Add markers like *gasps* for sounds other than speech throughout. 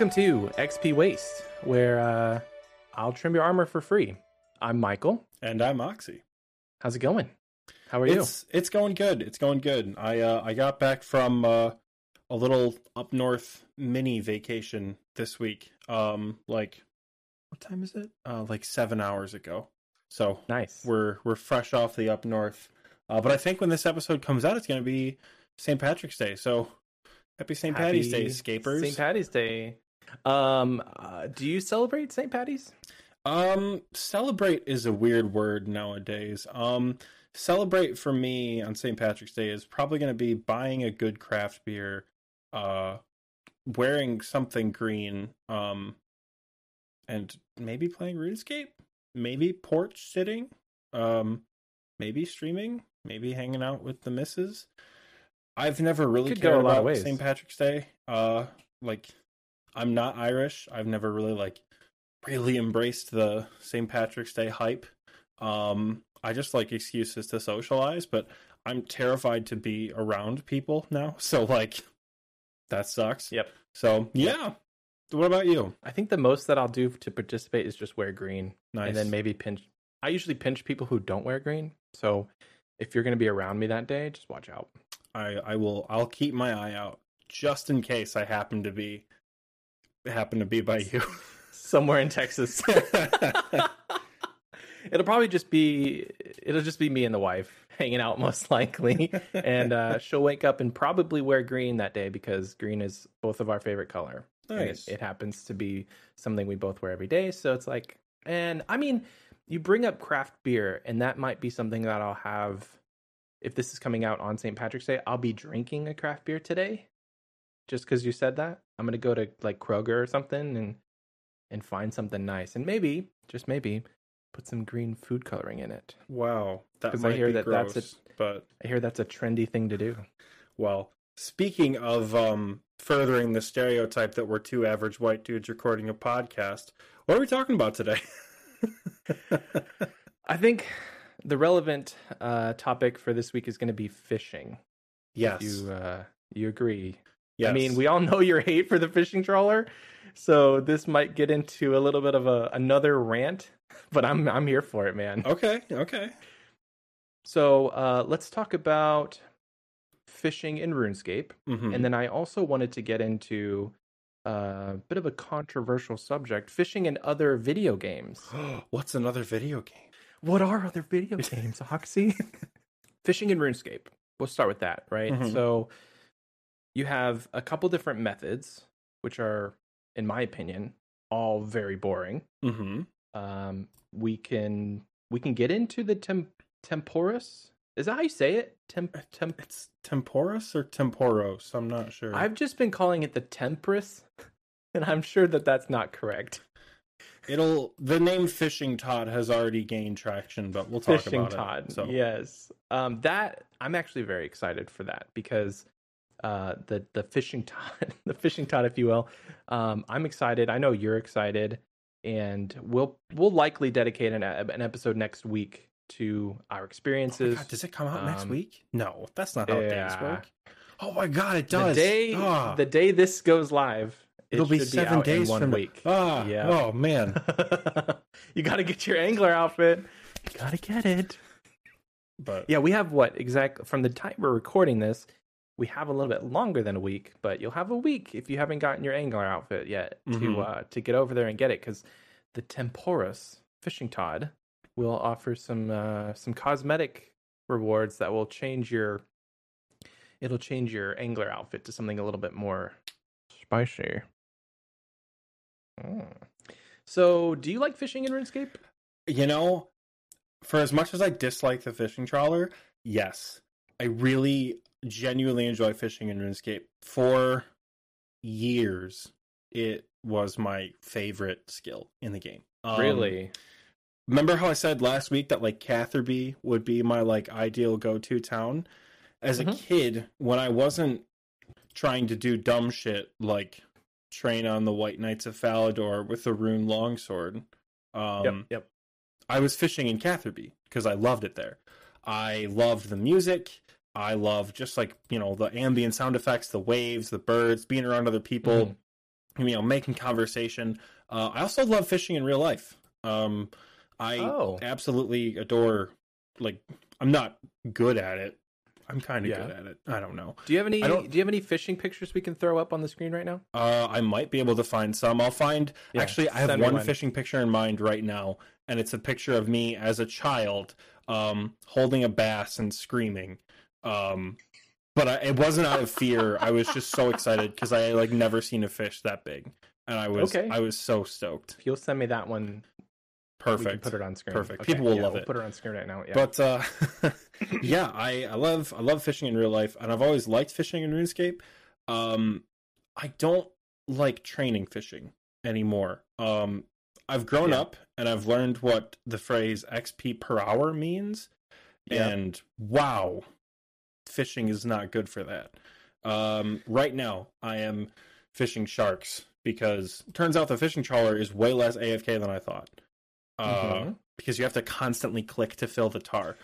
Welcome to XP Waste, where uh, I'll trim your armor for free. I'm Michael. And I'm Oxy. How's it going? How are you? It's it's going good. It's going good. I uh, I got back from uh, a little up north mini vacation this week. Um, like what time is it? Uh, like seven hours ago. So Nice. we're we're fresh off the up north. Uh, but I think when this episode comes out, it's going to be St. Patrick's Day. So happy St. Patty's Day, Happy escapers. St. Patty's Day. Um, uh, do you celebrate St. Patty's? Um, celebrate is a weird word nowadays. Um, celebrate for me on St. Patrick's Day is probably going to be buying a good craft beer, uh, wearing something green, um, and maybe playing RuneScape, maybe porch sitting, um, maybe streaming, maybe hanging out with the misses. I've never really Could go cared a lot of about ways. St. Patrick's Day. Uh, like I'm not Irish. I've never really like really embraced the St. Patrick's Day hype. Um, I just like excuses to socialize, but I'm terrified to be around people now. *laughs* So like that sucks. Yep. So yeah. What about you? I think the most that I'll do to participate is just wear green, Nice. and then maybe pinch. I usually pinch people who don't wear green. So if you're going to be around me that day, just watch out. I I will I'll keep my eye out just in case I happen to be happen to be by you. *laughs* Somewhere in Texas. *laughs* *laughs* it'll probably just be it'll just be me and the wife hanging out most likely and uh, she'll wake up and probably wear green that day because green is both of our favorite color nice. it, it happens to be something we both wear every day so it's like and i mean you bring up craft beer and that might be something that i'll have if this is coming out on st patrick's day i'll be drinking a craft beer today just because you said that i'm gonna go to like kroger or something and and find something nice and maybe just maybe put some green food coloring in it wow. That 'Cause I hear be that gross, that's but i hear that's a trendy thing to do Well, speaking of um, furthering the stereotype that we're two average white dudes recording a podcast, what are we talking about today? *laughs* i think the relevant uh topic for this week is going to be fishing yes. you uh you agree yes. I mean, we all know your hate for the fishing trawler, so this might get into a little bit of a another rant, but I'm I'm here for it, man. Okay. Okay. So uh, let's talk about fishing in RuneScape, Mhm. and then I also wanted to get into a bit of a controversial subject: fishing in other video games. *gasps* What's another video game? What are other video *laughs* games, Oxy? *laughs* Fishing in RuneScape. We'll start with that, right? Mhm. So you have a couple different methods, which are, in my opinion, all very boring. Mm-hmm. Um, we can we can get into the temp- temporus. Is that how you say it? Temp temp. It's temporus or temporos. I'm not sure. I've just been calling it the temperus, *laughs* and I'm sure that that's not correct. It'll the name Fishing Todd has already gained traction, but we'll talk fishing about Todd. it. So Yes, um, that I'm actually very excited for that because uh, the the fishing Todd, *laughs* the fishing Todd, if you will. Um, I'm excited. I know you're excited, and we'll we'll likely dedicate an an episode next week to our Oh experiences. God, does it come out next um, week? No, that's not how days yeah. work. Oh my god, it the does. day Ah, the day this goes live, it it'll be seven in days one from week. Ah, Yeah. Oh man. *laughs* you got to get your angler outfit. You got to get it. But Yeah, we have what exactly from the time we're recording this, we have a little bit longer than a week, but you'll have a week if you haven't gotten your angler outfit yet to Mhm. uh to get over there and get it cuz the Tempoross fishing Todd will offer some uh some cosmetic rewards that will change your it'll change your angler outfit to something a little bit more spicy. Mm. So, do you like fishing in RuneScape? you know, for as much as I dislike the fishing trawler, yes, I really genuinely enjoy fishing in RuneScape. For years, it was my favorite skill in the game. Um, really? remember how I said last week that like Catherby would be my like ideal go-to town? As a Mhm. kid, when I wasn't trying to do dumb shit like train on the White Knights of Falador with the rune longsword, um, yep, yep. I was fishing in Catherby because I loved it there. I loved the music. I love just like, you know, the ambient sound effects, the waves, the birds, being around other people. Mhm. you know, making conversation. Uh, I also love fishing in real life. Um, I Oh. absolutely adore. Like, I'm not good at it. I'm kind of Yeah. good at it. I don't know. Do you have any? Don't- you have any fishing pictures we can throw up on the screen right now? Uh, I might be able to find some. I'll find. Yeah, Actually, I have one one. fishing picture in mind right now, and it's a picture of me as a child, um, holding a bass and screaming. Um, but I, it wasn't out of fear. I was just so excited because I like never seen a fish that big, and I was Okay. I was so stoked. If you'll send me that one, we can Perfect. put it on screen. Perfect. People will yeah, love we'll it. Put it on screen right now. Yeah. But uh, *laughs* *clears throat* yeah, I, I love I love fishing in real life, and I've always liked fishing in RuneScape. Um, I don't like training fishing anymore. Um, I've grown Yeah. up and I've learned what the phrase XP per hour means, Yeah. and wow, fishing is not good for that. Um, right now, I am fishing sharks because turns out the fishing trawler is way less AFK than I thought. Uh, Mhm. Because you have to constantly click to fill the tar.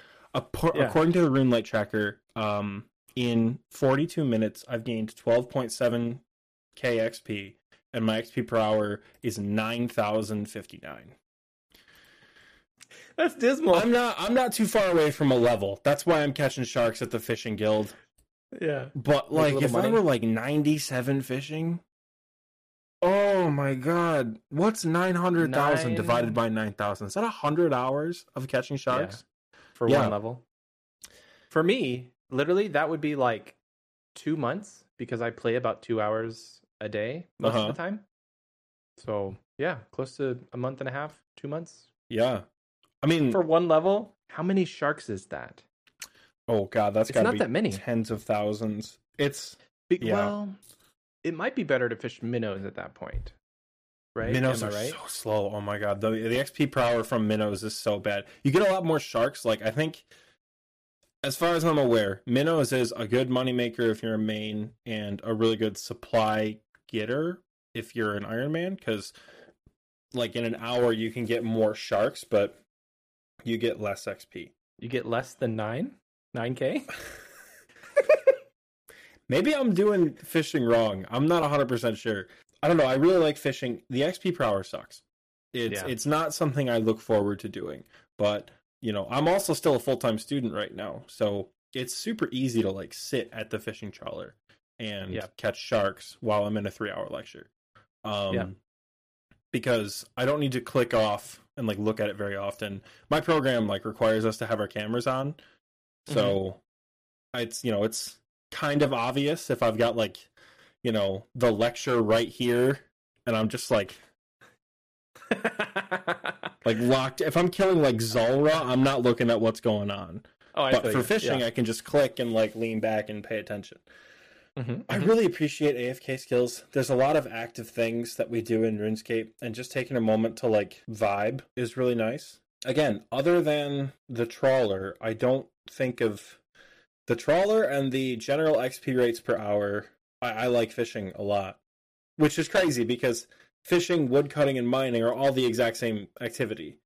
Yeah. According to the RuneLite tracker, um, in 42 minutes, I've gained 12.7 k XP, and my XP per hour is 9,059. That's dismal. I'm not. I'm not too far away from a level. That's why I'm catching sharks at the fishing guild. yeah. But like, little if I were like 97 fishing, oh my god, what's 900,000 Nine- divided by 9,000? Is that 100 hours of catching sharks? For Yeah. one level. For me, literally, that would be like two months because I play about two hours a day most Uh-huh. of the time. So yeah, close to a month and a half, two months Yeah. I mean, for one level. How many sharks is that? oh god, that's got to not be that many. tens of thousands. It's Be- Yeah. Well, it might be better to fish minnows at that point, right? minnows Am are right? so slow. Oh my god, the the XP per hour from minnows is so bad. You get a lot more sharks. Like I think, as far as I'm aware, minnows is a good moneymaker if you're a main and a really good supply getter if you're an Iron Man. Because like in an hour you can get more sharks, but you get less XP. You get less than nine, nine k. *laughs* Maybe I'm doing fishing wrong. I'm not 100% sure. I don't know. I really like fishing. The XP per hour sucks. It's Yeah. it's not something I look forward to doing. But, you know, I'm also still a full-time student right now. So, it's super easy to like sit at the fishing trawler and Yeah. catch sharks while I'm in a 3-hour lecture. Um Yeah. Because I don't need to click off and like look at it very often. My program like requires us to have our cameras on. So mm-hmm. it's you know, it's kind of obvious if I've got like you know, the lecture right here and I'm just like *laughs* like locked if I'm killing like Zulrah, I'm not looking at what's going on. oh, I but for you. fishing yeah. I can just click and like lean back and pay attention. Mhm, I mhm. really appreciate AFK skills. There's a lot of active things that we do in RuneScape, and just taking a moment to like vibe is really nice. Again, other than the trawler, I don't think of the trawler and the general XP rates per hour. I, I like fishing a lot, which is crazy because fishing, woodcutting, and mining are all the exact same activity.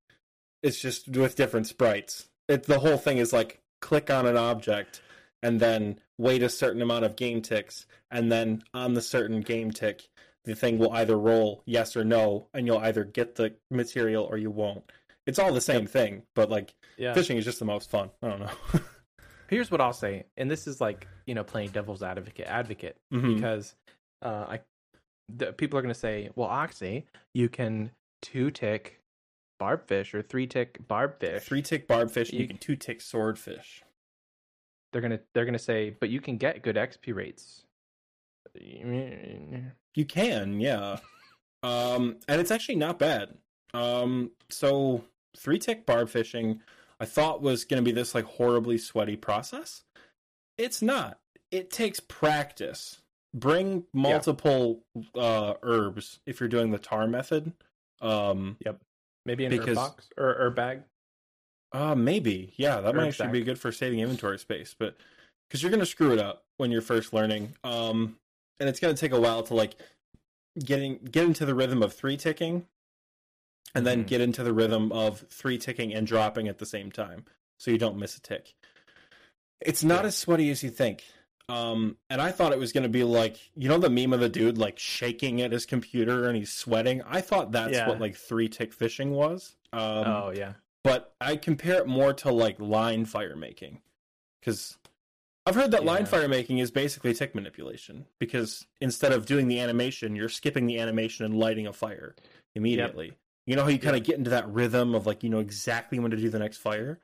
It's just with different sprites. It, the whole thing is like click on an object and then wait a certain amount of game ticks, and then on the certain game tick, the thing will either roll yes or no, and you'll either get the material or you won't. It's all the same thing, but like yeah. fishing is just the most fun. I don't know. *laughs* Here's what I'll say, and this is like you know playing devil's advocate advocate Mhm. because uh, I the, people are going to say, well, Oxy, you can two tick barbfish or three tick barbfish. Three tick barbfish, and you You- can two tick swordfish. They're gonna they're gonna say, but you can get good XP rates. You can, yeah. *laughs* um, and it's actually not bad. Um, so three tick barb fishing, I thought was to be this like horribly sweaty process. It's not. It takes practice. Bring multiple uh herbs if you're doing the tar method. Um, yep. Maybe an Because- herb box or herb bag. Uh, maybe. Yeah, that might actually be good for saving inventory space, but because you're gonna screw it up when you're first learning, um, and it's gonna take a while to like getting get into the rhythm of three ticking, and then Mhm. get into the rhythm of three ticking and dropping at the same time, so you don't miss a tick. It's not Yeah. as sweaty as you think. Um, and I thought it was going to be like, you know, the meme of the dude like shaking at his computer and he's sweating. I thought that's Yeah. what like three tick fishing was. Um, oh yeah. But I compare it more to like line fire making because I've heard that line Yeah. fire making is basically tick manipulation because instead of doing the animation, you're skipping the animation and lighting a fire immediately. You know how you kind of get into that rhythm of like you know exactly when to do the next fire.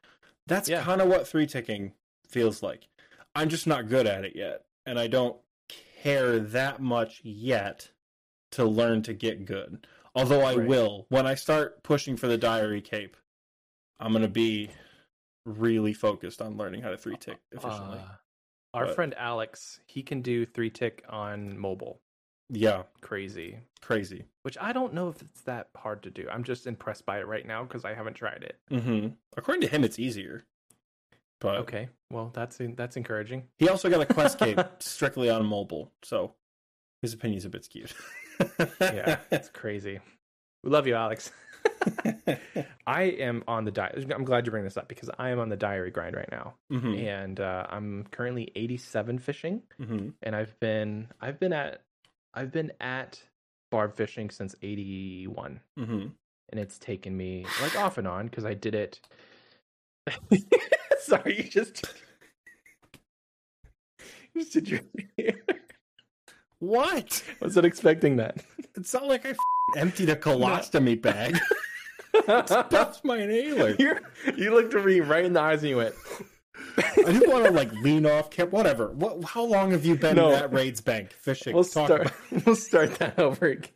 That's Yeah. kind of what three ticking feels like. I'm just not good at it yet, and I don't care that much yet to learn to get good. Although I Right. will when I start pushing for the diary cape. I'm gonna be really focused on learning how to three tick efficiently. Uh, our But- friend Alex, he can do three tick on mobile. yeah, Crazy. crazy. Which I don't know if it's that hard to do. I'm just impressed by it right now because I haven't tried it. hmm According to him, it's easier. But Okay, well that's that's encouraging. he also got a quest cape *laughs* strictly on mobile, so his opinion's a bit skewed. Yeah, it's crazy. We love you, Alex. *laughs* *laughs* I am on the diary. I'm glad you bring this up because I am on the diary grind right now, hmm and uh, I'm currently 87 fishing, hmm and I've been I've been at I've been at barb fishing since 81, hmm and it's taken me like off and on because I did it. *laughs* Sorry, you just *laughs* you just did your. What? Wasn't expecting that. It's not like I f- emptied a colostomy bag. *laughs* That's my inhaler. you you looked at me right in the eyes and you went. I didn't want to like lean off. Camp, whatever. What? How long have you been No. at Raids Bank fishing? We'll Talk start. about- *laughs* We'll start that over again.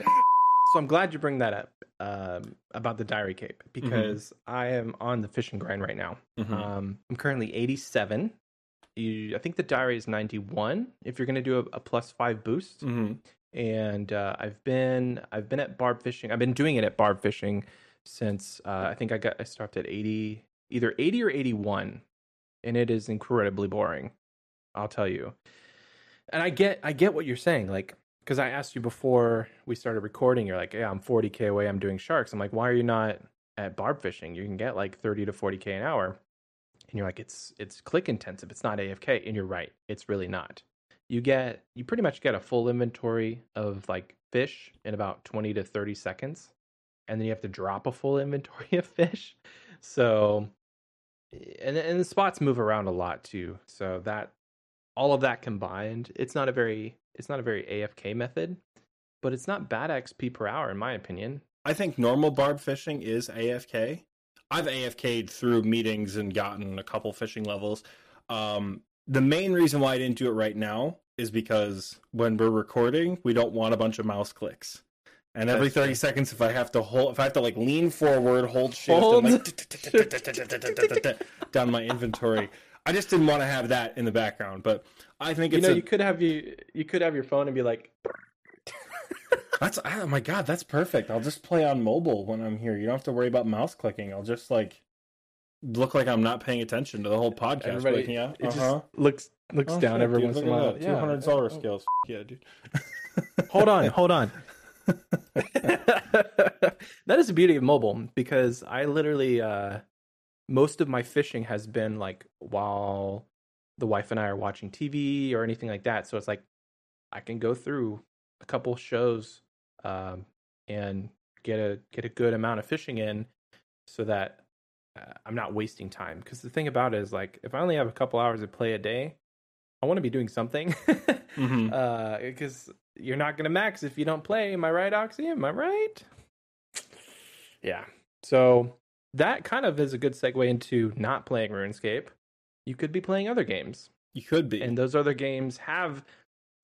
So I'm glad you bring that up um, about the diary cape because I am on the fishing grind right now. Mhm. Um, I'm currently 87. You, I think the diary is 91. If you're going to do a, a plus five boost, Mhm. and uh, I've been I've been at barb fishing. I've been doing it at barb fishing since uh, I think I got I started at 80, either 80 or 81, and it is incredibly boring. I'll tell you. And I get I get what you're saying, like because I asked you before we started recording. You're like, yeah, I'm 40k away. I'm doing sharks. I'm like, why are you not at barb fishing? You can get like 30 to 40k an hour. And you're like, it's it's click intensive. It's not AFK. And you're right. It's really not you get you pretty much get a full inventory of like fish in about 20 to 30 seconds and then you have to drop a full *laughs* inventory of fish so eh, and and the spots move around a lot too so that all of that combined it's not a very it's not a very afk method but it's not bad xp per hour in my opinion I think normal barb fishing is AFK. I've AFK'd through meetings and gotten a couple fishing levels. Um, the main reason why I didn't do it right now is because when we're recording, we don't want a bunch of mouse clicks. And every That's 30 true. seconds, if I have to hold, if I have to like lean forward, hold shift, Hold. and like *laughs* down my inventory, I just didn't want to have that in the background. But I think you it's know a, you could have you you could have your phone and be like That's oh my god, that's perfect. I'll just play on mobile when I'm here. You don't have to worry about mouse clicking. I'll just like look like I'm not paying attention to the whole podcast. Everybody- up. it Uh-huh. just looks looks Oh, down shit, every dude, once in a while that. Yeah. 200 solar skills. Yeah, dude. *laughs* hold on, hold on. *laughs* that is the beauty of mobile because I literally uh most of my fishing has been like while the wife and I are watching TV or anything like that. So it's like I can go through a couple shows um and get a get a good amount of fishing in so that uh, I'm not wasting time because the thing about it is like if I only have a couple hours to play a day, I want to be doing something. *laughs* Mhm. Uh, because you're not gonna max if you don't play. Am I right, Oxy? Am I right? Yeah. So that kind of is a good segue into not playing RuneScape. You could be playing other games, You could be. and those other games have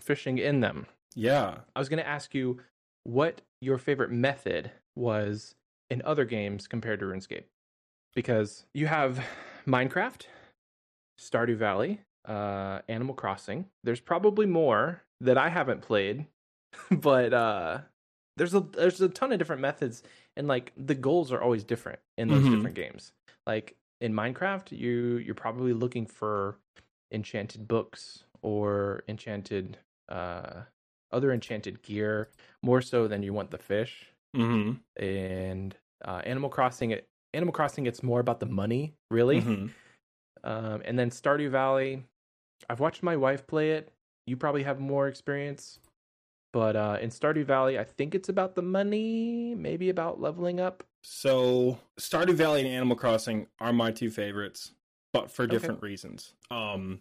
fishing in them. yeah. I was gonna ask you what your favorite method was in other games compared to RuneScape, because you have Minecraft, Stardew Valley, uh, Animal Crossing. There's probably more that I haven't played, *laughs* but uh, there's a there's a ton of different methods, and like the goals are always different in those Mhm. different games. Like in Minecraft, you you're probably looking for enchanted books or enchanted uh other enchanted gear more so than you want the fish hmm and uh animal crossing it animal crossing it's more about the money really hmm um and then stardew valley i've watched my wife play it you probably have more experience. But uh, in Stardew Valley, I think it's about the money, maybe about leveling up. So Stardew Valley and Animal Crossing are my two favorites, but for different okay. reasons. Um,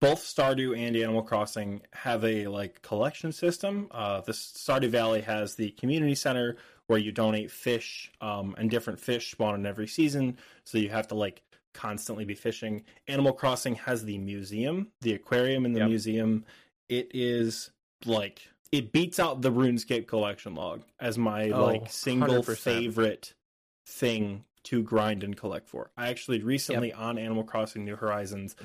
both Stardew and Animal Crossing have a like collection system. Uh, the Stardew Valley has the community center where you donate fish, um, and different fish spawn in every season, so you have to like constantly be fishing. Animal Crossing has the museum, the aquarium in the yep. museum. It is like it beats out the RuneScape collection log as my oh, like single 100%. favorite thing to grind and collect for. I actually recently yep. on Animal Crossing New Horizons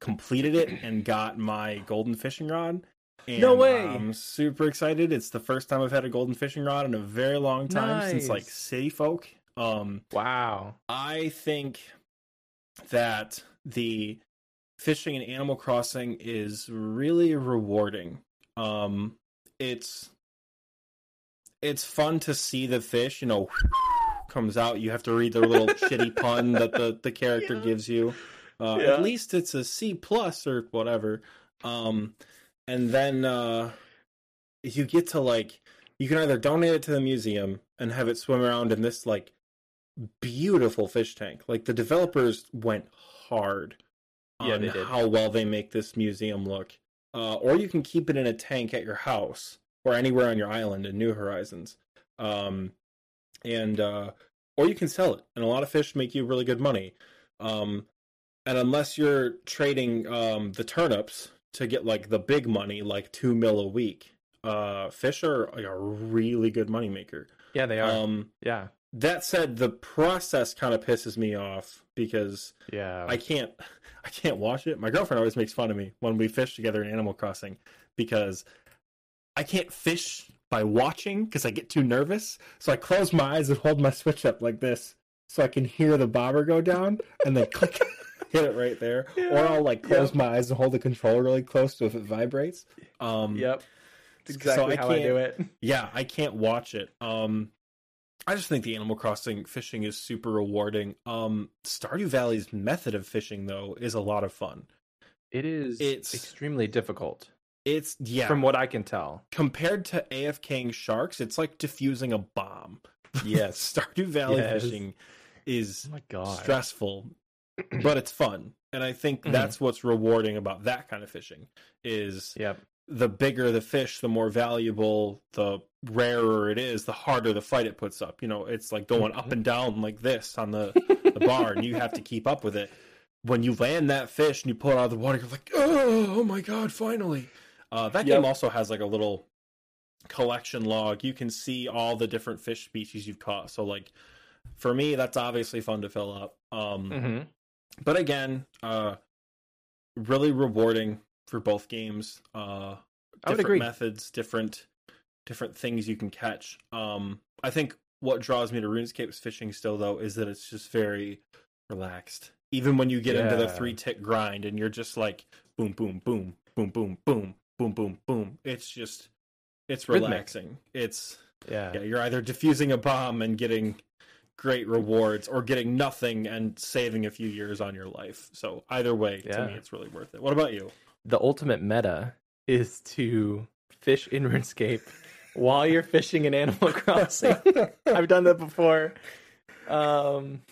completed it and got my golden fishing rod. And no way! I'm super excited. It's the first time I've had a golden fishing rod in a very long time nice. since like City Folk. Um, wow. I think that the fishing in Animal Crossing is really rewarding. Um, it's it's fun to see the fish, you know, *laughs* comes out. You have to read the little shitty pun that the the character yeah. gives you. Uh, yeah. At least it's a C plus or whatever. Um, and then uh, you get to like you can either donate it to the museum and have it swim around in this like beautiful fish tank. Like the developers went hard yeah, on how well they make this museum look. Uh, or you can keep it in a tank at your house or anywhere on your island in New Horizons. Um, and uh, or you can sell it, and a lot of fish make you really good money. Um, and unless you're trading um, the turnips to get like the big money, like two mil a week, uh, fish are a really good money maker. Yeah, they are. Um, yeah. That said, the process kind of pisses me off because yeah, I can't *laughs* I can't watch it. My girlfriend always makes fun of me when we fish together in Animal Crossing because I can't fish by watching because I get too nervous. So I close my eyes and hold my switch up like this so I can hear the bobber go down and then click *laughs* hit it right there. Yeah. Or I'll like close yep. my eyes and hold the controller really close so if it vibrates. Um Yep. That's exactly so I how I do it. *laughs* Yeah, I can't watch it. Um I just think the Animal Crossing fishing is super rewarding. Um Stardew Valley's method of fishing though is a lot of fun. It is it's extremely difficult. It's yeah. From what I can tell. Compared to AFKing sharks, it's like diffusing a bomb. *laughs* Yes. Stardew Valley yes. fishing is oh my God. stressful, but it's fun. And I think mm-hmm. that's what's rewarding about that kind of fishing is yep. the bigger the fish, the more valuable, the rarer it is, the harder the fight it puts up. You know, it's like going mm-hmm. up and down like this on the, the *laughs* bar, and you have to keep up with it. When you land that fish and you pull it out of the water, you're like, oh, oh my god, finally! Uh, that yep. game also has like a little collection log. You can see all the different fish species you've caught. So like for me, that's obviously fun to fill up. Um, mm-hmm. But again, uh, really rewarding for both games. Uh, different methods, different different things you can catch. Um, I think what draws me to RuneScape's fishing still though is that it's just very relaxed. Even when you get yeah. into the three tick grind and you're just like boom, boom, boom, boom, boom, boom, boom, boom, boom. It's just it's relaxing. Rhythmic. It's yeah. yeah. You're either defusing a bomb and getting great rewards, or getting nothing and saving a few years on your life. So either way, yeah. to me, it's really worth it. What about you? The ultimate meta is to fish in *laughs* RuneScape while you're fishing in Animal *laughs* Crossing. I've done that before. Um,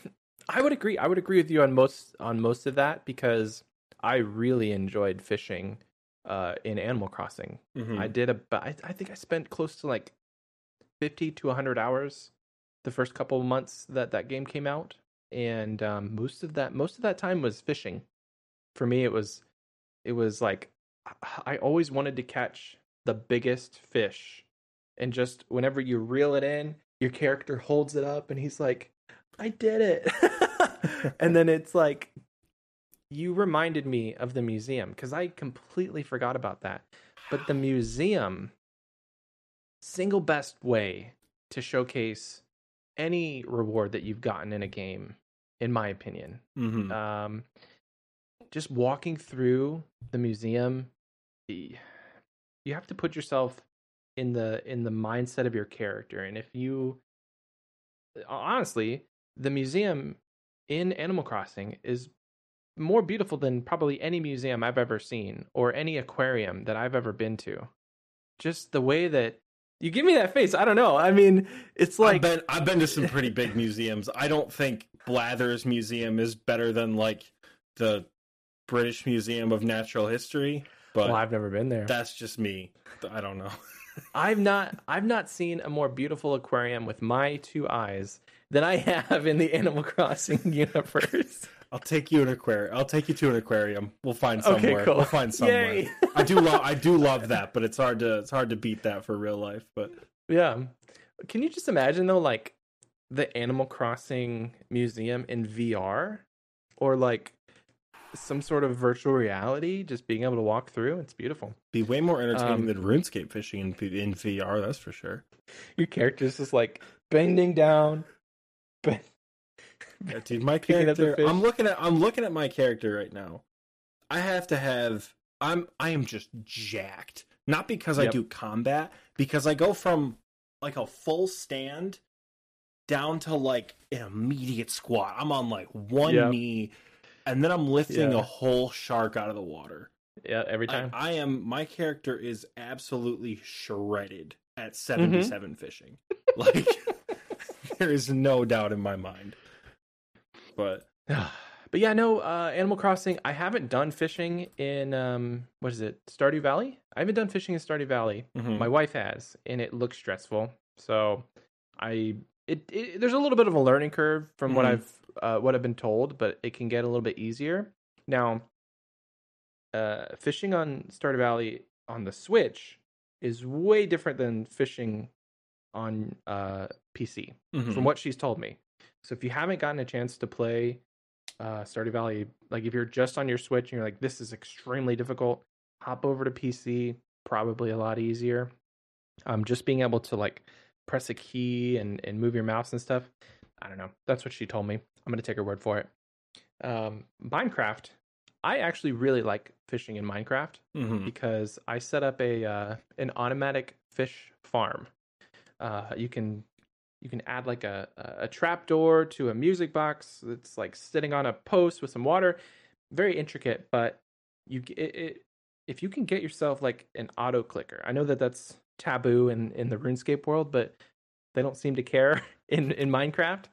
I would agree. I would agree with you on most on most of that because I really enjoyed fishing uh, in Animal Crossing. Mm-hmm. I did a, I, I think I spent close to like fifty to hundred hours the first couple months that that game came out, and um, most of that most of that time was fishing. For me, it was it was like I always wanted to catch the biggest fish, and just whenever you reel it in, your character holds it up, and he's like, "I did it," *laughs* and then it's like you reminded me of the museum because I completely forgot about that. But the museum, single best way to showcase any reward that you've gotten in a game, in my opinion. Mm-hmm. Um, just walking through the museum, you have to put yourself in the in the mindset of your character, and if you honestly, the museum in Animal Crossing is more beautiful than probably any museum I've ever seen or any aquarium that I've ever been to. Just the way that you give me that face. I don't know. I mean, it's like I've been I've been to some pretty big museums. I don't think Blathers Museum is better than like the British Museum of Natural History, but well, I've never been there. that's just me. I don't know. *laughs* I've not I've not seen a more beautiful aquarium with my two eyes than I have in the Animal *laughs* Crossing universe. I'll take you an aquarium. I'll take you to an aquarium. We'll find somewhere. Okay, cool. We'll find somewhere. Yay. *laughs* I do love I do love that, but it's hard to it's hard to beat that for real life. But Yeah. Can you just imagine though, like the Animal Crossing museum in VR, or like some sort of virtual reality, just being able to walk through? It's beautiful. be way more entertaining Um, than RuneScape fishing in, in VR. That's for sure. Your character's just like bending down. But Dude, my Picking up the character. I'm looking at. I'm looking at my character right now. I have to have. I'm. I am just jacked. Not because I do combat, because I go from like a full stand down to like an immediate squat. I'm on like one Yep. knee, and then I'm lifting Yeah. a whole shark out of the water. yeah, every time. I am. My character is absolutely shredded at Mm-hmm. 77 fishing. Like *laughs* there is no doubt in my mind. But *sighs* but yeah, no, uh, Animal Crossing. I haven't done fishing in um, what is it, Stardew Valley? I haven't done fishing in Stardew Valley. mhm. My wife has, and it looks stressful. So I, it, it there's a little bit of a learning curve from what Mhm. I've uh, what I've been told, but it can get a little bit easier now. Uh, fishing on Stardew Valley on the Switch is way different than fishing on uh, PC Mhm. from what she's told me. So if you haven't gotten a chance to play uh, Stardew Valley, like if you're just on your Switch and you're like, this is extremely difficult, hop over to PC. Probably a lot easier. Um, just being able to like press a key and and move your mouse and stuff. I don't know. That's what she told me. I'm gonna take her word for it. Um, Minecraft. I actually really like fishing in Minecraft Mhm. because I set up a uh, an automatic fish farm. Uh, you can you can add like a a trap door to a music box that's like sitting on a post with some water. Very intricate, but you it, it if you can get yourself like an auto clicker. I know that that's taboo in in the RuneScape world, but they don't seem to care *laughs* in in Minecraft.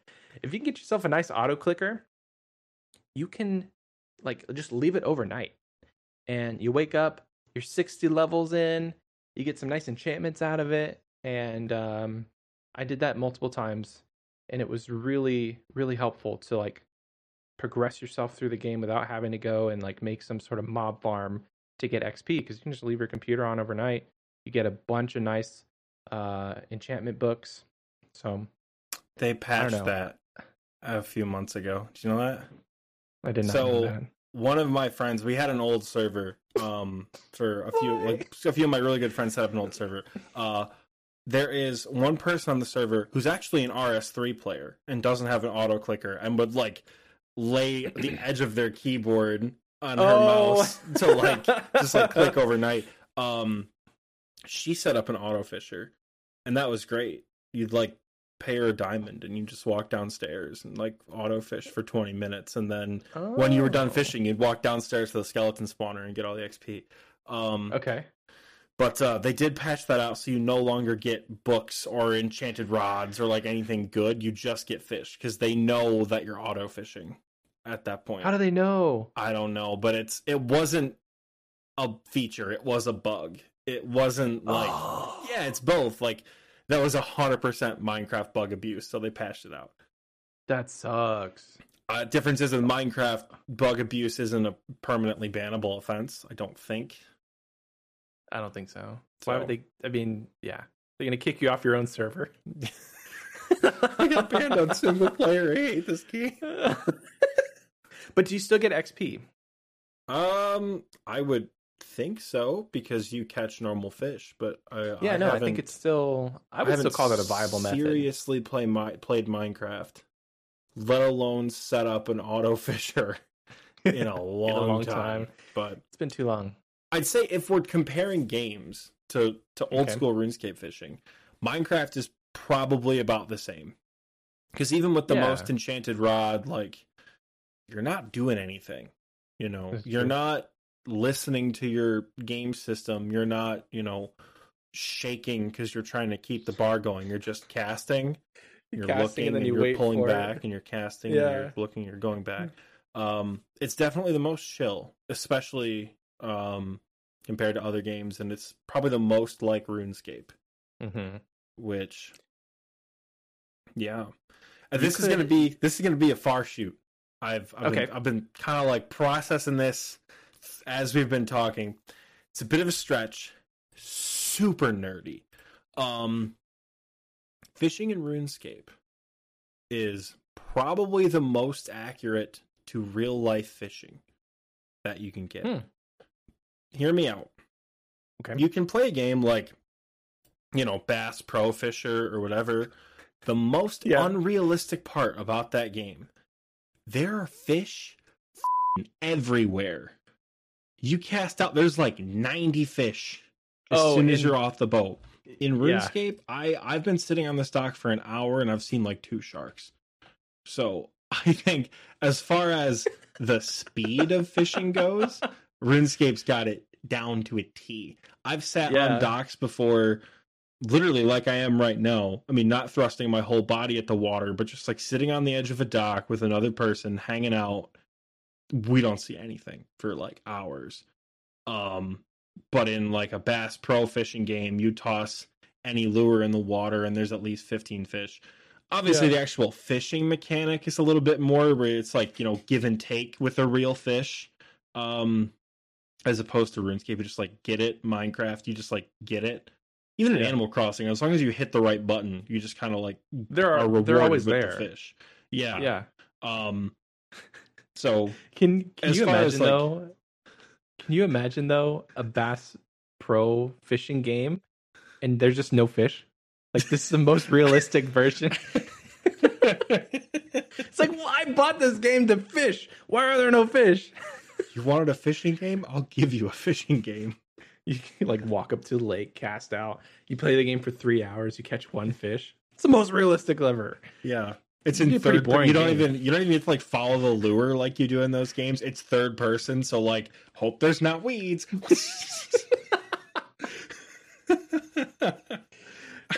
If you can get yourself a nice auto clicker, you can like just leave it overnight and you wake up you're 60 levels in you get some nice enchantments out of it and um i did that multiple times and it was really really helpful to like progress yourself through the game without having to go and like make some sort of mob farm to get xp because you can just leave your computer on overnight you get a bunch of nice uh enchantment books so They patched that a few months ago. Do you know that? i did not So- know that One of my friends, we had an old server um for a few like a few of my really good friends set up an old server. Uh there is one person on the server who's actually an RS3 player and doesn't have an auto clicker and would like lay the *clears throat* edge of their keyboard on her Oh. mouse to like just like click *laughs* overnight. Um, she set up an auto fisher, and that was great. You'd like pay her a diamond, and you just walk downstairs and like auto fish for twenty minutes, and then when you were done Oh. fishing, you'd walk downstairs to the skeleton spawner and get all the XP. Um, okay but uh, they did patch that out, so you no longer get books or enchanted rods or like anything good. You just get fish because they know that you're auto fishing at that point. how do they know I don't know, but it's it wasn't a feature. It was a bug. It wasn't like Oh. yeah, it's both. Like that was a hundred percent Minecraft bug abuse, so they patched it out. that sucks Uh, difference is with Minecraft, bug abuse isn't a permanently bannable offense. I don't think. I don't think so. Why would they? I mean, yeah, they're gonna kick you off your own server. I got banned on single player. I hate this game. *laughs* but do you still get XP? Um, I would think so because you catch normal fish, but I Yeah, I no, I think it's still. I would still call that a viable method. Seriously, play my played Minecraft, let alone set up an auto *laughs* fisher *laughs* in a long, long time. time. But It's been too long. I'd say if we're comparing games to to old Okay. school RuneScape fishing, Minecraft is probably about the same. Because even with the Yeah. most enchanted rod, like you're not doing anything. You know, That's you're true. not listening to your game system. You're not, you know, shaking because you're trying to keep the bar going. You're just casting. You're casting looking and then you you're pulling for it. back and you're casting Yeah. and you're looking, you're going back. Um, it's definitely the most chill, especially um compared to other games, and it's probably the most like RuneScape, Mm-hmm. which yeah. You this is gonna be this is gonna be a far shoot. I've I've Okay. been, I've been kind of like processing this as we've been talking. It's a bit of a stretch, super nerdy. Um, fishing in RuneScape is probably the most accurate to real life fishing that you can get. Hmm. Hear me out. Okay. You can play a game like, you know, Bass Pro Fisher or whatever. The most Yeah. unrealistic part about that game, there are fish f***ing everywhere. You cast out, there's like 90 fish as Oh, soon as you're off the boat. In Yeah. RuneScape, I I've been sitting on this dock for an hour and I've seen like two sharks. So *laughs* I think as far as the speed of fishing goes, *laughs* RuneScape's got it down to a T. I've sat Yeah. on docks before, literally like I am right now. I mean, not thrusting my whole body at the water, but just like sitting on the edge of a dock with another person hanging out. We don't see anything for like hours. Um, but in like a Bass Pro fishing game, you toss any lure in the water and there's at least 15 fish. Obviously, Yeah. the actual fishing mechanic is a little bit more where it's like, you know, give and take with a real fish. Um, as opposed to RuneScape, you just like get it. Minecraft, you just like get it. Even in Yeah. Animal Crossing, as long as you hit the right button, you just kind of like there are, are they're always there. the fish. Yeah. Yeah. Um. *laughs* So Can can you far as, imagine like- though? Can you imagine though a Bass Pro fishing game, and there's just no fish? Like this is the most *laughs* realistic version. *laughs* It's like, well, I bought this game to fish. Why are there no fish? You wanted a fishing game? I'll give you a fishing game. *laughs* You can, like walk up to the lake, cast out. You play the game for three hours. You catch one fish. It's the most realistic ever. Yeah. It's in be a third. per- boring You don't game. even you don't even get to like follow the lure like you do in those games. It's third person, so like hope there's not weeds. *laughs*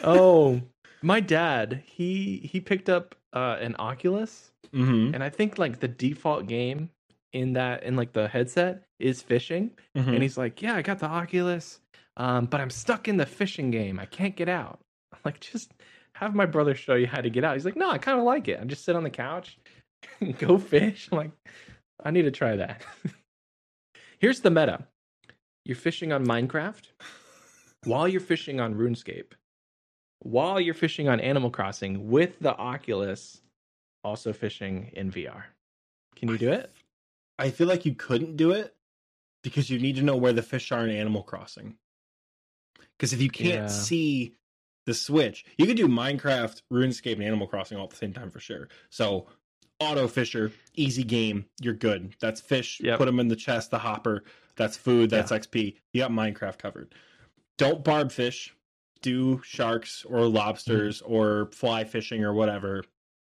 Oh, my dad he he picked up uh, an Oculus, hmm and I think like the default game in that in like the headset is fishing. And he's like, "Yeah, I got the Oculus, um, but I'm stuck in the fishing game. I can't get out." *laughs* I'm like, just have my brother show you how to get out. He's like, "No, I kind of like it. I just sit on the couch, *laughs* and go fish." I'm like, I need to try that. *laughs* Here's the meta: you're fishing on Minecraft while you're fishing on RuneScape, while you're fishing on Animal Crossing with the Oculus, also fishing in VR. Can you do it? I feel like you couldn't do it because you need to know where the fish are in Animal Crossing. Because if you can't Yeah. see the switch, you could do Minecraft, RuneScape, and Animal Crossing all at the same time for sure. So, auto fisher, easy game, you're good. That's fish. Yep. Put them in the chest, the hopper. That's food. That's XP. You got Minecraft covered. Don't barb fish. Do sharks or lobsters Mm-hmm. or fly fishing or whatever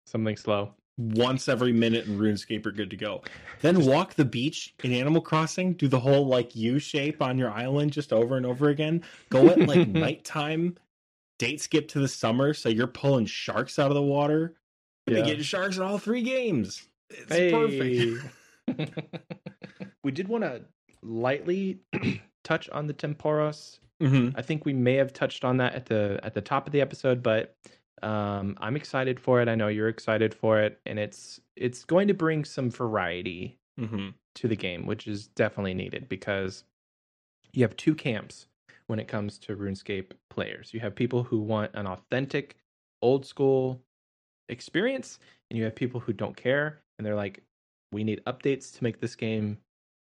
Something slow. Once every minute in RuneScape are good to go. Then walk the beach in Animal Crossing, do the whole like U shape on your island just over and over again. Go at like *laughs* nighttime, date skip to the summer, so you're pulling sharks out of the water. Yeah. sharks in all three games. It's perfect. *laughs* we did want to lightly *clears throat* touch on the Tempoross. hmm I think we may have touched on that at the at the top of the episode, but um, I'm excited for it. I know you're excited for it, and it's it's going to bring some variety hmm to the game, which is definitely needed because you have two camps when it comes to RuneScape players. You have people who want an authentic, old school experience, and you have people who don't care and they're like, we need updates to make this game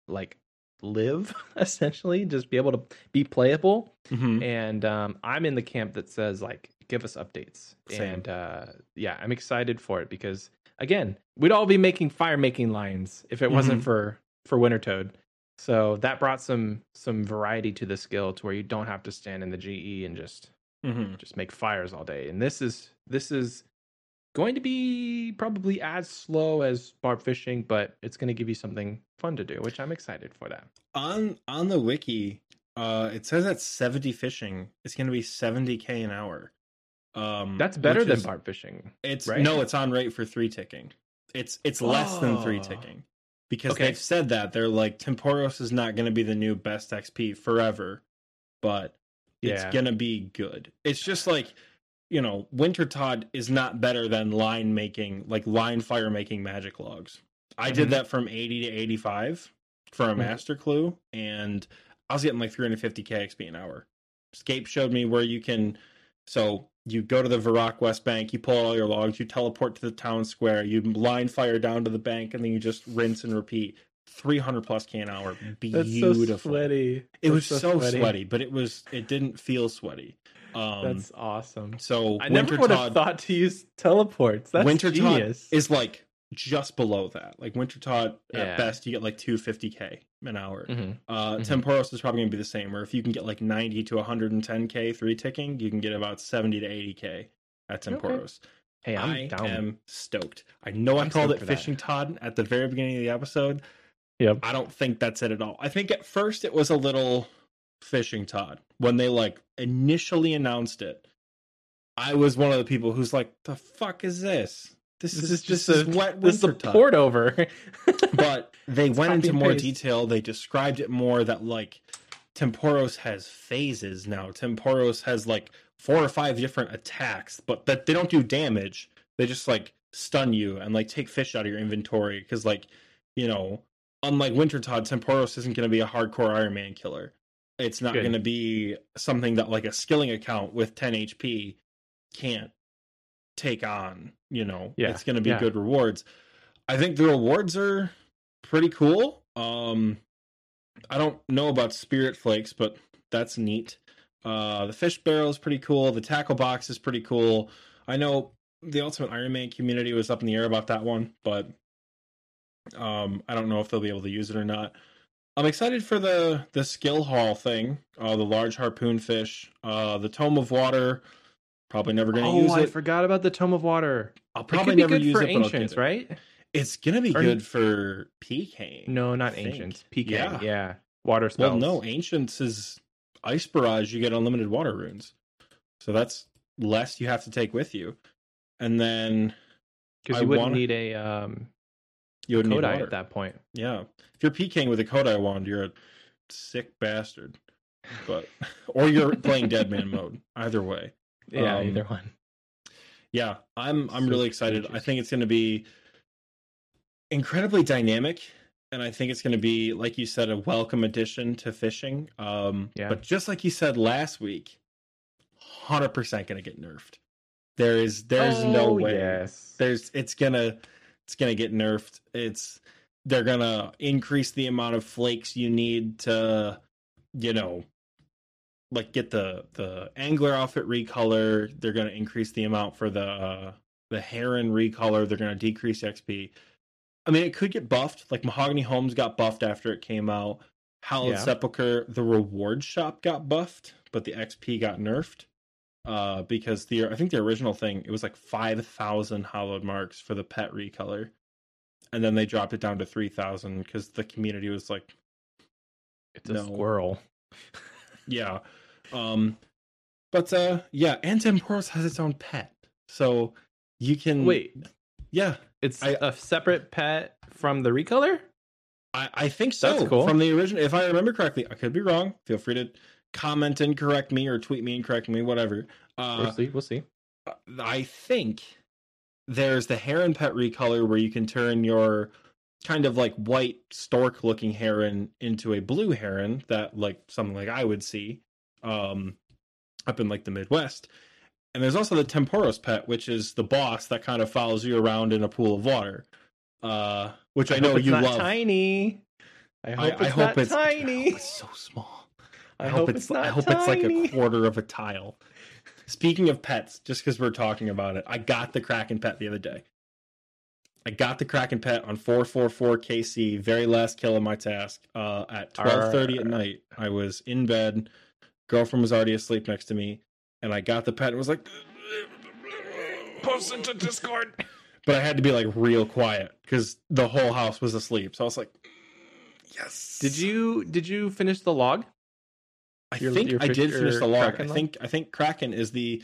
like live *laughs* essentially, just be able to be playable. hmm And um, I'm in the camp that says like, give us updates. Same. And uh, yeah, I'm excited for it because again, we'd all be making fire making lines if it wasn't Mhm. for for Wintertodt. So that brought some some variety to the skill to where you don't have to stand in the GE and just hmm just make fires all day. And this is this is going to be probably as slow as barb fishing, but it's going to give you something fun to do, which I'm excited for that. On on the wiki, uh, it says that 70 fishing is going to be 70k an hour. Um, That's better than is- barb fishing. It's right? no, it's on rate for three ticking. It's it's less than three ticking because Okay. they've said that they're like Tempoross is not going to be the new best XP forever, but it's Yeah. gonna be good. It's just like you know, Wintertodt is not better than line making, like line fire making magic logs. I did Mhm. that from 80 to 85 for a Mhm. master clue, and I was getting like 350k XP an hour. Scape showed me where you can. So you go to the Varrock West Bank, you pull all your logs, you teleport to the town square, you line fire down to the bank, and then you just rinse and repeat. 300 plus k an hour. That's so Beautiful. sweaty. It That's was so, sweaty. but it was it didn't feel sweaty. Um, That's awesome. so I never Winter would have Todd thought to use teleports. That's Winter genius. Todd is like just below that. Like Wintertodt Yeah. at best you get like 250k an hour. Mhm. Uh Mhm. Tempoross is probably going to be the same where if you can get like 90 to 110k three ticking, you can get about 70 to 80k at Okay. Tempoross. Hey, I'm I down. am stoked. I know I I'm called it for that. Fishing Todd at the very beginning of the episode. Yep. I don't think that's it at all. I think at first it was a little Fishing Todd when they like initially announced it. I was one of the people who's like, "The fuck is this? This, This is, is just this is a- wet This is a Todd." port over. *laughs* But they went into more paste. detail. They described it more that like Tempoross has phases now. Tempoross has like four or five different attacks, but that they don't do damage. They just like stun you and like take fish out of your inventory because like you know, unlike Winter Todd, Tempoross isn't going to be a hardcore Iron Man killer. It's not going to be something that like a skilling account with 10 HP can't take on. You know, Yeah, it's going to be yeah. good rewards. I think the rewards are pretty cool. Um, I don't know about Spirit Flakes, but that's neat. Uh, the fish barrel is pretty cool. The tackle box is pretty cool. I know the Ultimate Iron Man community was up in the air about that one, but um, I don't know if they'll be able to use it or not. I'm excited for the the skill hall thing. Uh, the large harpoon fish, uh, the tome of water. Probably never going to oh, use I it. forgot about the Tome of Water. I'll probably never use it, but I'll get ancients, it. right? It's gonna be Or- good for PK. No, not I ancients. PK. Yeah. Yeah. Water Well, no, Ancients is Ice Barrage. You get unlimited water runes, so that's less you have to take with you. And then because I you wouldn't wanna- need a um, you would need Kodai water. at that point. Yeah, if you're PKing with a Kodai wand, you're a sick bastard. But *laughs* or you're playing Dead Man *laughs* mode. Either way, Yeah, Um, either one. yeah, I'm I'm So really excited. I think it's going to be incredibly dynamic, and I think it's going to be, like you said, a welcome addition to fishing. Um, Yeah. But just like you said last week, hundred percent going to get nerfed. There is there's no Oh, way. Yes. There's it's gonna it's gonna get nerfed. It's they're gonna increase the amount of flakes you need to, you know, like get the the angler off outfit recolor. They're gonna increase the amount for the uh, the heron recolor. They're gonna decrease XP. I mean, it could get buffed. Like Mahogany Homes got buffed after it came out. Hallowed Yeah. Sepulchre, the reward shop got buffed, but the XP got nerfed. Uh, because the I think the original thing it was like five thousand hallowed marks for the pet recolor, and then they dropped it down to three thousand because the community was like, It's a squirrel. *laughs* yeah, um, but uh, yeah, and Tempoross has its own pet, so you can Wait, yeah, it's I- a separate pet from the recolor? I, I think so. That's cool. From the original, if I remember correctly, I could be wrong. Feel free to comment and correct me or tweet me and correct me, whatever. Uh, we'll see. We'll see. I think there's the heron pet recolor where you can turn your kind of like white stork looking heron into a blue heron that like something like I would see um up in like the Midwest. And there's also the Tempoross pet, which is the boss that kind of follows you around in a pool of water. Uh which I, know hope it's you not love. tiny. I hope I, it's I hope not it's *laughs* tiny. hope it's so small. I hope it's not I hope it's like a *laughs* quarter of a tile. Speaking of pets, just because we're talking about it, I got the Kraken pet the other day. I got the Kraken pet on 444 KC, very last kill of my task. Uh, at 12:30 at night, I was in bed. Girlfriend was already asleep next to me, and I got the pet and was like, *laughs* Post into Discord. but I had to be like real quiet because the whole house was asleep. So I was like, yes. Did you did you finish the log? I your- think your I did finish the log. Kraken I log? think I think Kraken is the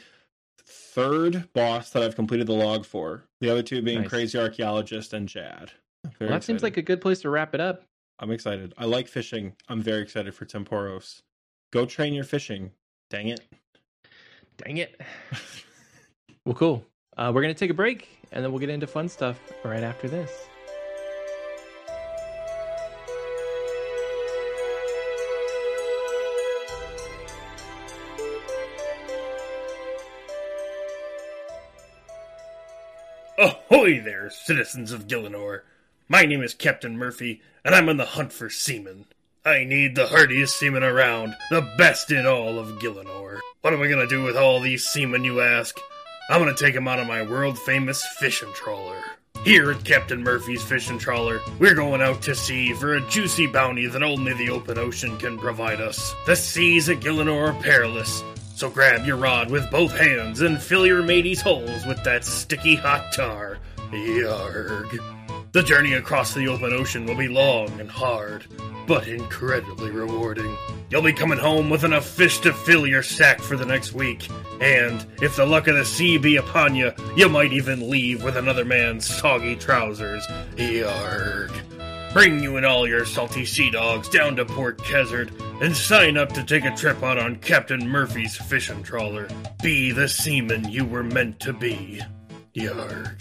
third boss that I've completed the log for. The other two being Nice. Crazy Archaeologist and Jad. Well, that seems like a good place to wrap it up. I'm excited. I like fishing. I'm very excited for Tempoross. Go train your fishing. Dang it. Dang it. *laughs* well, cool. Uh, we're gonna take a break, and then we'll get into fun stuff right after this. Ahoy there, citizens of Gielinor. My name is Captain Murphy, and I'm on the hunt for seamen. I need the hardiest seamen around, the best in all of Gielinor. What am I gonna do with all these seamen, you ask? I'm gonna take take 'em out on my world famous fishing trawler. Here at Captain Murphy's Fishing Trawler, we're going out to sea for a juicy bounty that only the open ocean can provide us. The seas at Gielinor are perilous, so grab your rod with both hands and fill your mateys' holes with that sticky hot tar. Yarg. The journey across the open ocean will be long and hard, but incredibly rewarding. You'll be coming home with enough fish to fill your sack for the next week, and if the luck of the sea be upon you, you might even leave with another man's soggy trousers. Yarg. Bring you and all your salty sea dogs down to Port Khazard and sign up to take a trip out on Captain Murphy's fishing trawler. Be the seaman you were meant to be. Yarg.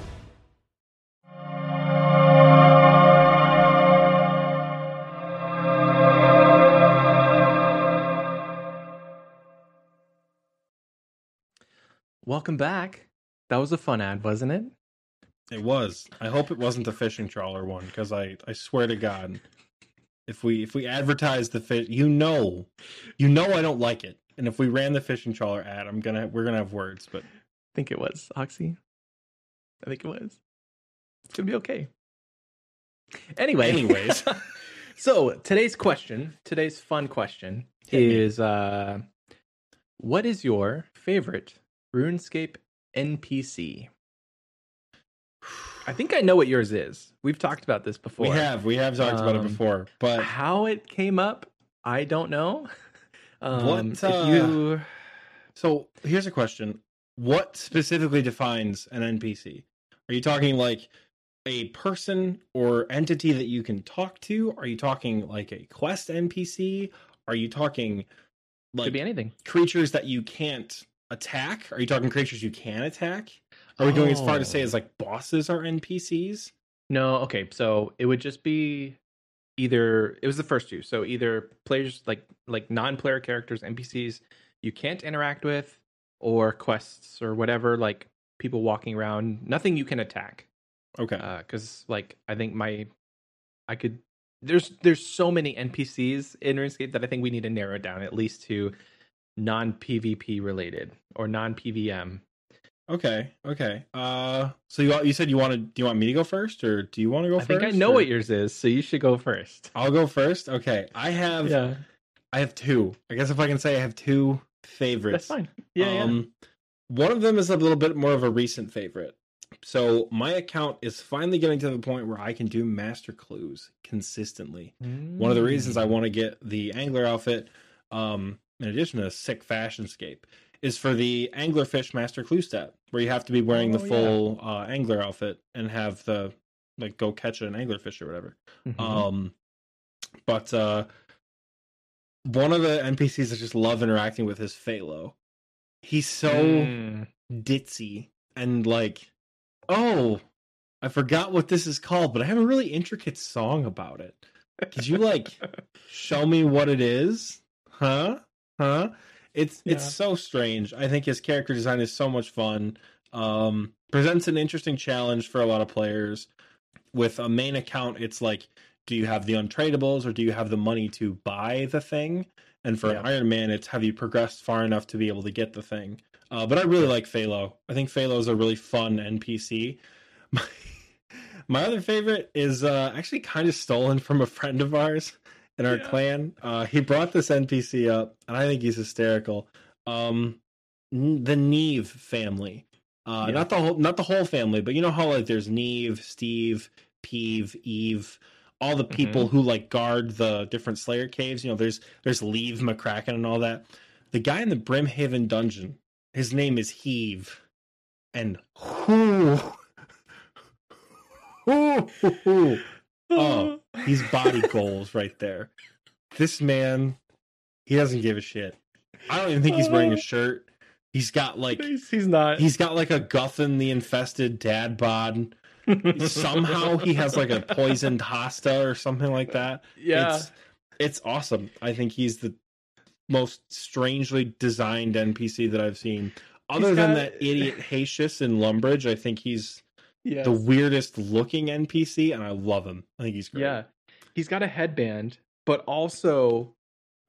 Welcome back. That was a fun ad, wasn't it? It was. I hope it wasn't the fishing trawler one because I, I swear to God, if we if we advertise the fish, you know, you know I don't like it. And if we ran the fishing trawler ad, I'm gonna we're gonna have words. But I think it was Oxy. I think it was. It's gonna be okay. Anyway, Anyways. *laughs* so today's question, today's fun question is uh what is your favorite RuneScape NPC? I think I *sighs* know what yours is. We've talked about this before. we have we have talked about it Um, before. But How it came up, I don't know. *laughs* Um, What, uh, you so here's a question: What specifically defines an NPC? Are you talking like a person or entity that you can talk to? Are you talking like a quest NPC? Are you talking like could be anything. creatures that you can't attack? Are you talking creatures you can attack? Are we going as far to say Oh. as like bosses are NPCs? No, okay. So it would just be either it was the first two. So either players like like non-player characters, NPCs you can't interact with, or quests or whatever, like people walking around. Nothing you can attack. Okay. Uh, because like I think my I could there's there's so many NPCs in RuneScape that I think we need to narrow it down at least to non PvP related or non PVM. okay. Okay. Uh so you you said you wanted do you want me to go first or do you want to go I first? think I know or- what yours is, so you should go first. I'll go first. Okay. I have Yeah. I have two. I guess if I can say I have two favorites. That's fine. Yeah, yeah. um, One of them is a little bit more of a recent favorite. So my account is finally getting to the point where I can do master clues consistently. One of the reasons Mm. I want to get the angler outfit, um, in addition to sick fashion scape, is for the anglerfish master clue step, where you have to be wearing Oh, the yeah. full uh, angler outfit and have the like go catch an anglerfish or whatever. Mhm. Um, but uh, one of the NPCs I just love interacting with is Phalo. He's so Mm. ditzy and like, oh, I forgot what this is called, but I have a really intricate song about it. Could you like *laughs* show me what it is? Huh? Huh? It's Yeah. it's so strange. I think his character design is so much fun. Um presents an interesting challenge for a lot of players. With a main account, it's like do you have the untradables or do you have the money to buy the thing? And for Yeah. Iron Man, it's have you progressed far enough to be able to get the thing? Uh, but I really like Phalo. I think Phalo is a really fun NPC. *laughs* My, my other favorite is uh, actually kind of stolen from a friend of ours in our Yeah. clan. Uh, he brought this NPC up, and I think he's hysterical. Um, the Neve family, uh, Yeah. not the whole, not the whole family, but you know how like there's Neve, Steve, Peeve, Eve, all the people who like guard the different Slayer caves. You know, there's there's Leave McCracken and all that. The guy in the Brimhaven dungeon, his name is Heave, and who, *laughs* who, who, *laughs* oh, he's body goals right there. This man, he doesn't give a shit. I don't even think he's wearing a uh, shirt. He's got like he's, he's not. he's got like a Guffin the infested dad bod. Somehow he has like a poisoned hosta or something like that. yeah. It's it's awesome. I think he's the most strangely designed NPC that I've seen. Other He's than that idiot Hatius in Lumbridge, I think he's yes. the weirdest looking NPC, and I love him. I think he's great. Yeah. He's got a headband, but also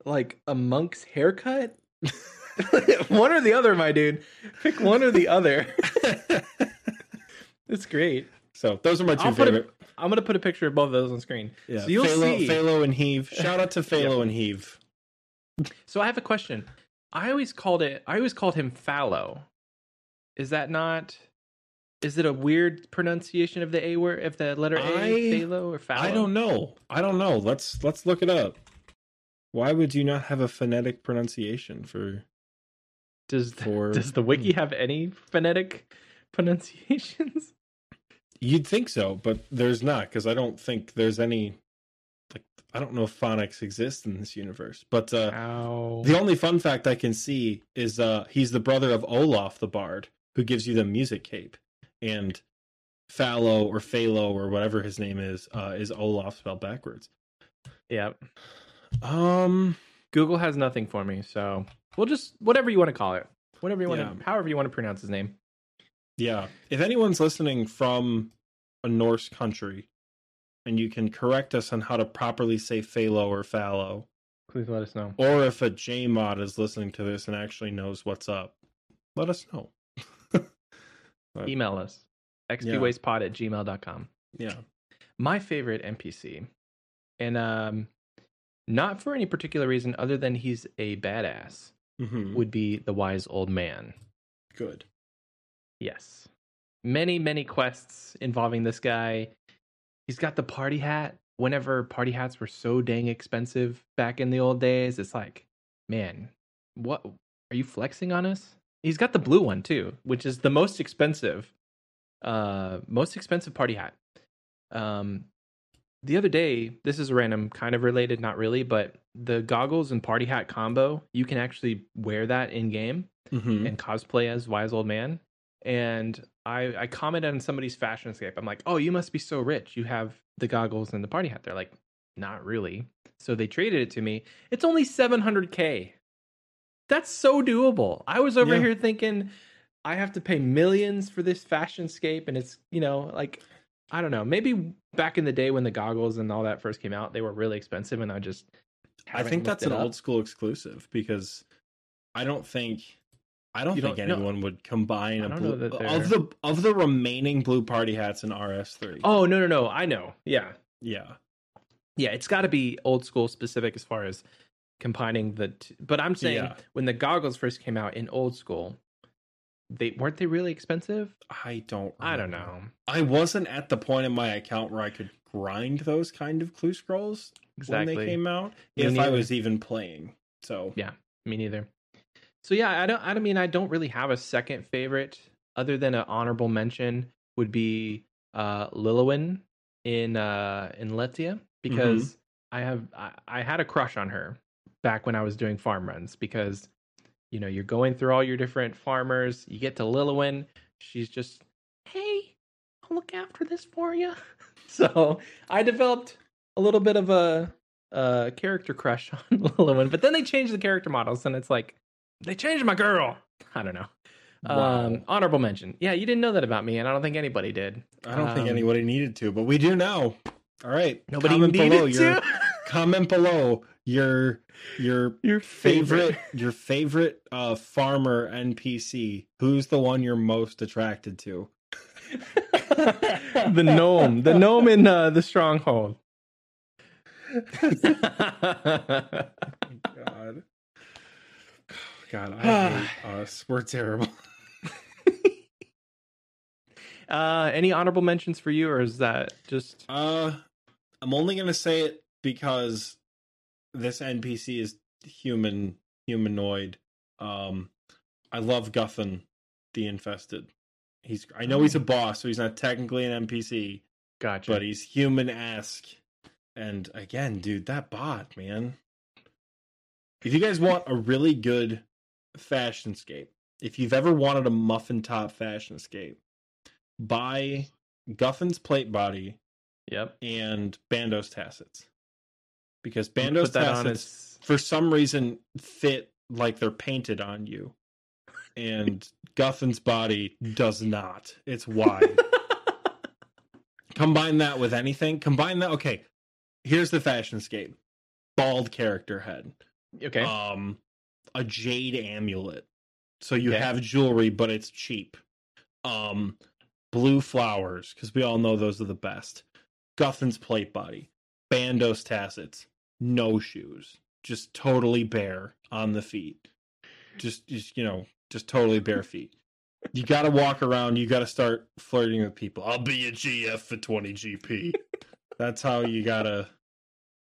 like a monk's haircut. *laughs* *laughs* one or the other, my dude. Pick one or the other. *laughs* It's great. so those are my 2 I'll favorite. A, I'm gonna put a picture of both of those on screen. yeah, So you'll Phalo, see. Phalo and Heave. Shout out to Phalo and Heave. So I have a question. I always called it. I always called him Fallow. Is that not? Is it a weird pronunciation of the a word, of the letter a, I- Phalo or Fallow? I don't know. I don't know. Let's let's look it up. Why would you not have a phonetic pronunciation for Does for does the wiki have any phonetic *laughs* pronunciations? You'd think so, but there's not because I don't think there's any. Like, I don't know if phonics exist in this universe. But uh, Ow. the only fun fact I can see is uh, he's the brother of Olaf the Bard, who gives you the music cape, and Fallow or Phalo or whatever his name is uh, is Olaf spelled backwards. yeah. Um, Google has nothing for me, so we'll just whatever you want to call it, whatever you want Yeah. to, however you want to pronounce his name. yeah. If anyone's listening from a Norse country, and you can correct us on how to properly say Phalo or Fallow, Please let us know. or if a JMod is listening to this and actually knows what's up, let us know. But, Email us xpwastepod at gmail.com. yeah. My favorite NPC, and um, not for any particular reason other than he's a badass, hmm would be the wise old man. Good. Yes. Many, many quests involving this guy. He's got the party hat. Whenever party hats were so dang expensive back in the old days, it's like, man, what are you flexing on us? He's got the blue one too, which is the most expensive, uh, most expensive party hat. Um, the other day, this is random, kind of related, not really, but the goggles and party hat combo, you can actually wear that in game hmm and cosplay as wise old man. And i i commented on somebody's fashion scape i'm like oh you must be so rich. You have the goggles and the party hat. They're like not really. So they traded it to me. It's only 700k that's so doable i was over Yeah. here thinking i have to pay millions for this fashion scape and it's you know like i don't know maybe back in the day when the goggles and all that first came out they were really expensive and i just I think that's an up. old school exclusive because I don't think I don't You think don't- no. anyone would combine a blue of the of the remaining blue party hats in RS3. oh no no no i know yeah yeah. yeah, it's got to be old school specific as far as combining the. T- but I'm saying Yeah. when the goggles first came out in old school, they weren't they really expensive? I don't. I don't know. I wasn't at the point in my account where I could grind those kind of clue scrolls when they came out. Me if I was even playing, so Yeah. Me neither. So yeah, I don't. I don't mean I don't really have a second favorite other than an honorable mention would be uh Liliwen in uh in Lletya because I have I, I had a crush on her back when I was doing farm runs because you know you're going through all your different farmers. You get to Liliwen, she's just hey, I'll look after this for you. *laughs* so I developed a little bit of a uh character crush *laughs* on Liliwen, but then they changed the character models and it's like they changed my girl. I don't know. Wow. Um honorable mention. Yeah, you didn't know that about me and I don't think anybody did. I don't think Um, anybody needed to, but we do now. All right, Nobody comment needed below to. your *laughs* comment below your your Your favorite *laughs* your favorite uh farmer NPC. Who's the one you're most attracted to? the gnome, the gnome in uh, the stronghold. *laughs* God. God, I hate *sighs* us. We're terrible. *laughs* uh, any honorable mentions for you, or is that just Uh, I'm only gonna say it because this NPC is human, humanoid. Um, I love Guffin, the Infested. He's. I know he's a boss, so he's not technically an NPC, gotcha? but he's human-esque. And again, dude, that bot, man. If you guys want a really good fashion scape, if you've ever wanted a muffin top fashion scape, buy Guffin's plate body yep. and Bandos Tassets. Because Put Bandos that on Tacits, for some reason, fit like they're painted on you. And Guffin's body does not. It's wide. *laughs* Combine that with anything. Combine that. Okay, here's the fashion scape bald character head. okay. Um, a jade amulet. So you Okay. have jewelry, but it's cheap. Um, blue flowers because we all know those are the best. Guffin's plate body, Bandos Tassets, no shoes, just totally bare on the feet. Just, just you know, just totally bare feet. You got to walk around. You got to start flirting with people. I'll be a GF for twenty GP. That's how you gotta.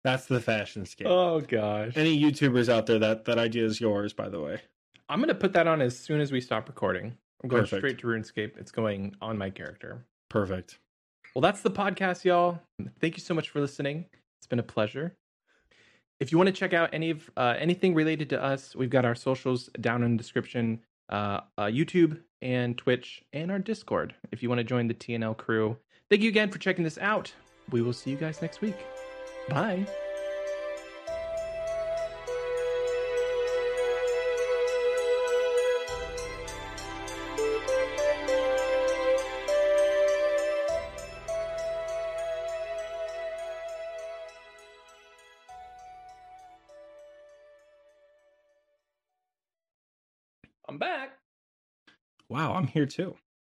That's the fashion scale. oh gosh. Any YouTubers out there that that idea is yours, by the way. I'm gonna put that on as soon as we stop recording. I'm going Perfect. straight to RuneScape. It's going on my character. Perfect. Well, that's the podcast, y'all. Thank you so much for listening. It's been a pleasure. If you want to check out any of uh, anything related to us, we've got our socials down in the description, uh, uh, YouTube and Twitch, and our Discord. If you want to join the TNL crew, thank you again for checking this out. We will see you guys next week. Bye. Wow, I'm here too.